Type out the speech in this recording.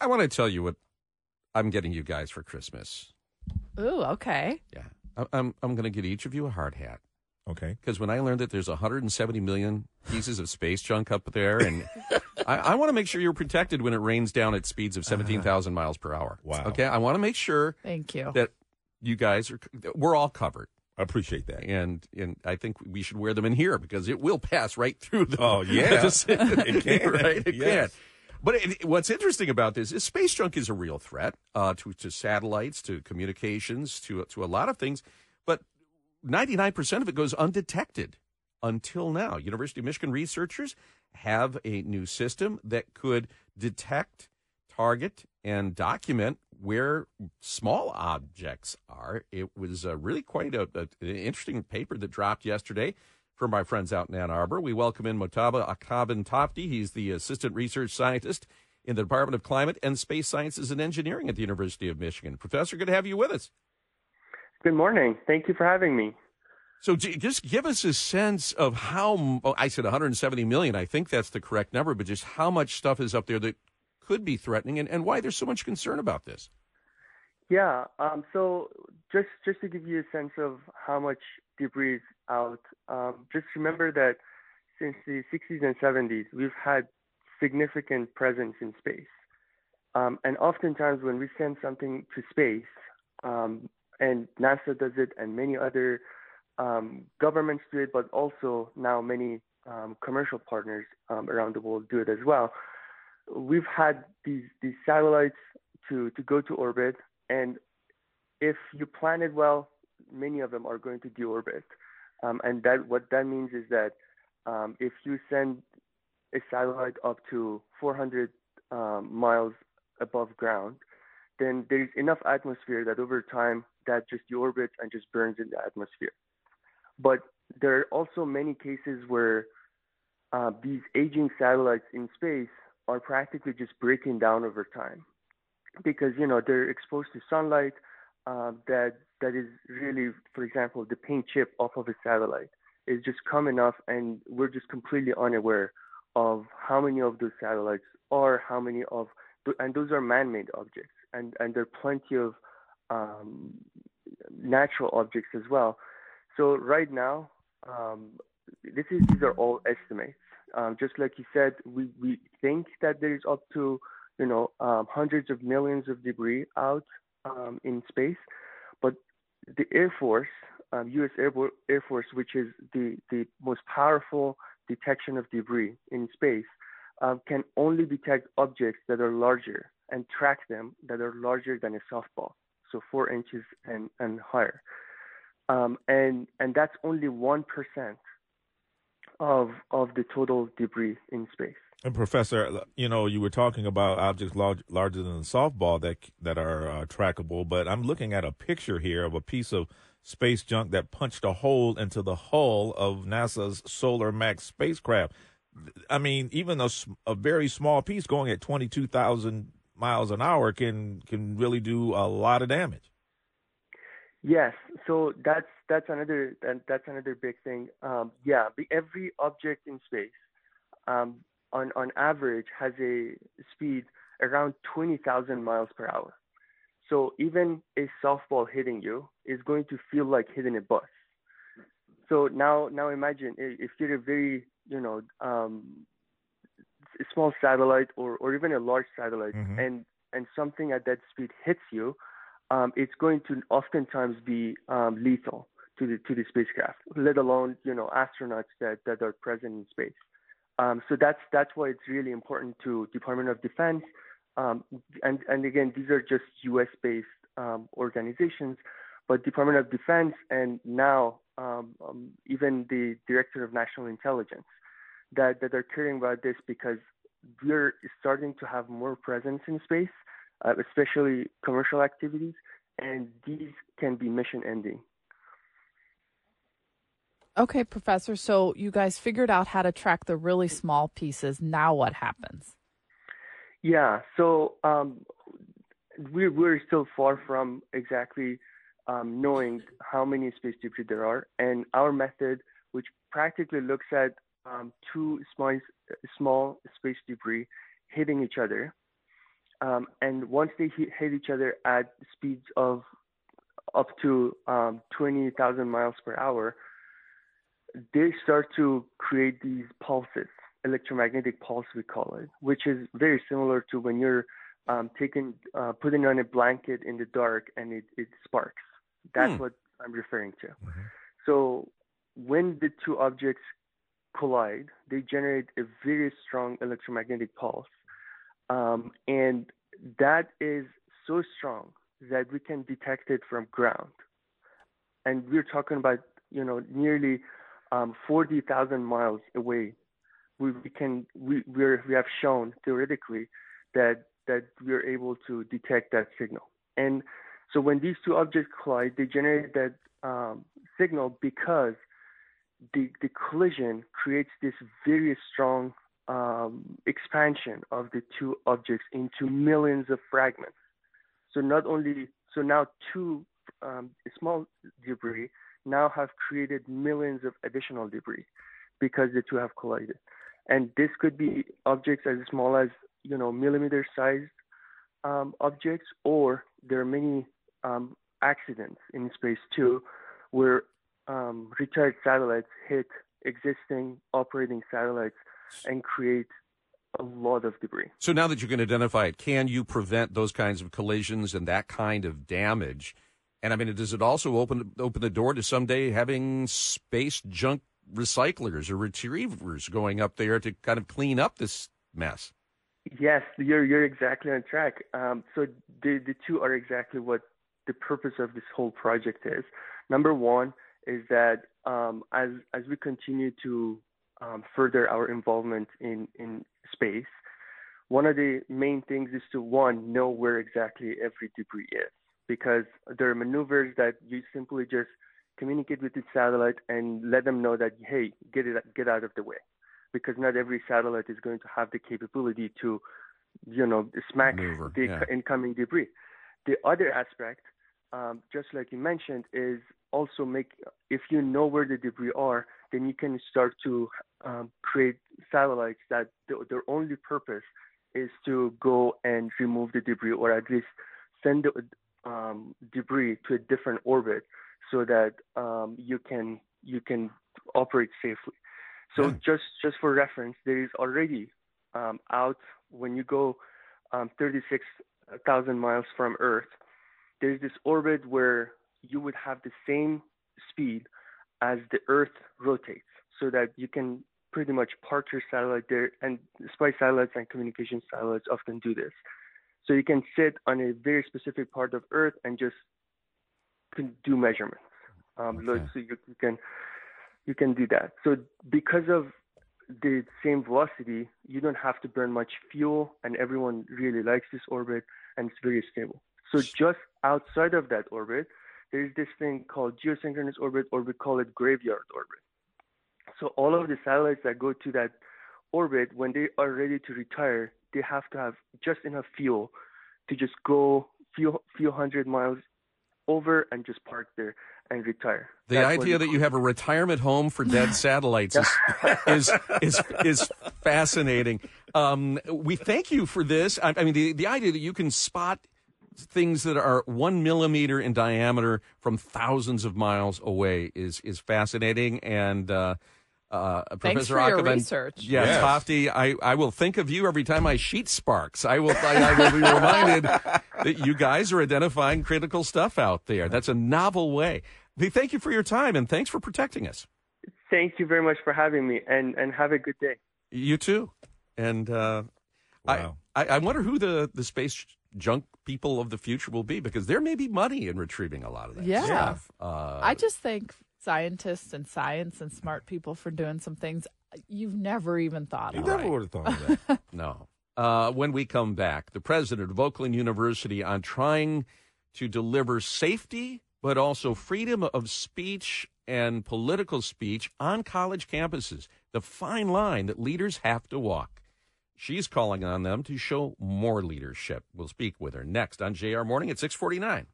I want to tell you what I'm getting you guys for Christmas. Ooh, okay. Yeah, I- I'm I'm going to get each of you a hard hat Okay. because when I learned that there's 170 million pieces of space junk up there, and I, I want to make sure you're protected when it rains down at speeds of 17,000 uh-huh. miles per hour. Wow. Okay, I want to make sure Thank you. that you guys are we're all covered. I appreciate that. and and I think we should wear them in here because it will pass right through the. Oh, yeah. it can. right? It Yes. can. But it, what's interesting about this is space junk is a real threat uh, to to satellites, to communications, to to a lot of things. But ninety nine percent of it goes undetected until now. University of Michigan researchers have a new system that could detect, target, and document where small objects are. It was uh, really quite a, a- an interesting paper that dropped yesterday from our friends out in Ann Arbor. We welcome in Mojtaba Akhavan-Tafti. He's the assistant research scientist in the Department of Climate and Space Sciences and Engineering at the University of Michigan. Professor, good to have you with us. Good morning. Thank you for having me. So just give us a sense of how oh, I said 170 million. I think that's the correct number, but just how much stuff is up there that could be threatening and, and why there's so much concern about this. Yeah. Um, so just just to give you a sense of how much debris is out, um, just remember that since the 60s and 70s, we've had significant presence in space. Um, and oftentimes, when we send something to space, um, and NASA does it, and many other um, governments do it, but also now many um, commercial partners around the world do it as well. We've had these these satellites to to go to orbit, and if you plan it well, many of them are going to deorbit. Um, and that what that means is that um, if you send a satellite up to 400 um, miles above ground, then there's enough atmosphere that over time that just deorbits and just burns in the atmosphere. But there are also many cases where uh, these aging satellites in space are practically just breaking down over time because you know they're exposed to sunlight uh, that that is really, for example, the paint chip off of a satellite is just coming off, and we're just completely unaware of how many of those satellites are, how many of, and those are man-made objects, and and there are plenty of um, natural objects as well. So right now, um, this is these are all estimates. Um, just like you said, we, we think that there is up to you know um, hundreds of millions of debris out um, in space, but the Air Force, um, U.S. Air, Air Force, which is the the most powerful detection of debris in space, um, can only detect objects that are larger and track them that are larger than a softball, so four inches and, and higher. Um, and and that's only one percent of of the total debris in space. And Professor, you know, you were talking about objects large, larger than a softball that that are uh, trackable, but I'm looking at a picture here of a piece of space junk that punched a hole into the hull of NASA's Solar Max spacecraft. I mean, even a, a very small piece going at 22,000 miles an hour can can really do a lot of damage. Yes, so that's that's another that, that's another big thing. Um, yeah, every object in space, um, on on average, has a speed around twenty thousand miles per hour. So even a softball hitting you is going to feel like hitting a bus. So now now imagine if you're a very you know um, small satellite or or even a large satellite Mhm. and and something at that speed hits you, um, it's going to oftentimes be um, lethal to the to the spacecraft, let alone you know astronauts that, that are present in space. Um, so that's that's why it's really important to Department of Defense, um, and and again these are just U.S. based um, organizations, but Department of Defense and now um, um, even the Director of National Intelligence that that are caring about this because we're starting to have more presence in space, uh, especially commercial activities, and these can be mission ending. Okay, Professor. So you guys figured out how to track the really small pieces. Now what happens? Yeah, so um, we're, we're still far from exactly um, knowing how many space debris there are, and our method, which practically looks at um, two small, small space debris hitting each other, um, and once they hit, hit, each other at speeds of up to um, 20,000 miles per hour, they start to create these pulses, electromagnetic pulse we call it, which is very similar to when you're um, taking uh, putting on a blanket in the dark and it, it sparks. That's hmm. what I'm referring to. Mm-hmm. So when the two objects collide, they generate a very strong electromagnetic pulse, um, and that is so strong that we can detect it from ground. And we're talking about you know nearly um, 40,000 miles away. We, we can we we have shown theoretically that that we are able to detect that signal. And so when these two objects collide, they generate that um, signal because the, the collision creates this very strong um, expansion of the two objects into millions of fragments. So not only so now two um, small debris now have created millions of additional debris because the two have collided. And this could be objects as small as you know millimeter sized um, objects, or there are many um, accidents in space too, where um, retired satellites hit existing operating satellites and create a lot of debris. So now that you can identify it, can you prevent those kinds of collisions and that kind of damage? And I mean, does it also open open the door to someday having space junk recyclers or retrievers going up there to kind of clean up this mess? Yes, you're you're exactly on track. Um, so the the two are exactly what the purpose of this whole project is. Number one is that um, as as we continue to um, further our involvement in in space, one of the main things is to one know where exactly every debris is because there are maneuvers that you simply just communicate with the satellite and let them know that hey get it get out of the way because not every satellite is going to have the capability to, you know, smack Maneuver, the yeah. incoming debris. The other aspect, um, just like you mentioned, is also make if you know where the debris are, then you can start to um, create satellites that the, their only purpose is to go and remove the debris, or at least send the um, debris to a different orbit, so that um, you can you can operate safely. So yeah. just just for reference, there is already um, out when you go um, 36,000 miles from Earth, there's this orbit where you would have the same speed as the Earth rotates, so that you can pretty much park your satellite there. And spy satellites and communication satellites often do this. So you can sit on a very specific part of Earth and just do measurements. Um, okay. So you, you can you can do that. So because of the same velocity, you don't have to burn much fuel, and everyone really likes this orbit, and it's very stable. So just outside of that orbit, there's this thing called geosynchronous orbit, or we call it graveyard orbit. So all of the satellites that go to that orbit, when they are ready to retire, they have to have just enough fuel to just go few few hundred miles over and just park there and retire. The That's idea that you have a retirement home for dead satellites is, is, is is fascinating. Um, we thank you for this. I, I, mean, the the idea that you can spot things that are one millimeter in diameter from thousands of miles away is is fascinating and. Uh, uh, Thanks Professor for your research. Yeah, yes. Tafti, I, I will think of you every time my sheet sparks. I will I, I will be reminded that you guys are identifying critical stuff out there. That's a novel way. Thank you for your time and thanks for protecting us. Thank you very much for having me and, and have a good day. You too. And uh, wow. I, I wonder who the, the space junk people of the future will be because there may be money in retrieving a lot of that yeah. stuff. Uh, I just think scientists and science and smart people for doing some things you've never even thought you of. You never right. would have thought of that. no. Uh, when we come back, the president of Oakland University on trying to deliver safety, but also freedom of speech and political speech on college campuses. The fine line that leaders have to walk. She's calling on them to show more leadership. We'll speak with her next on JR Morning at 649.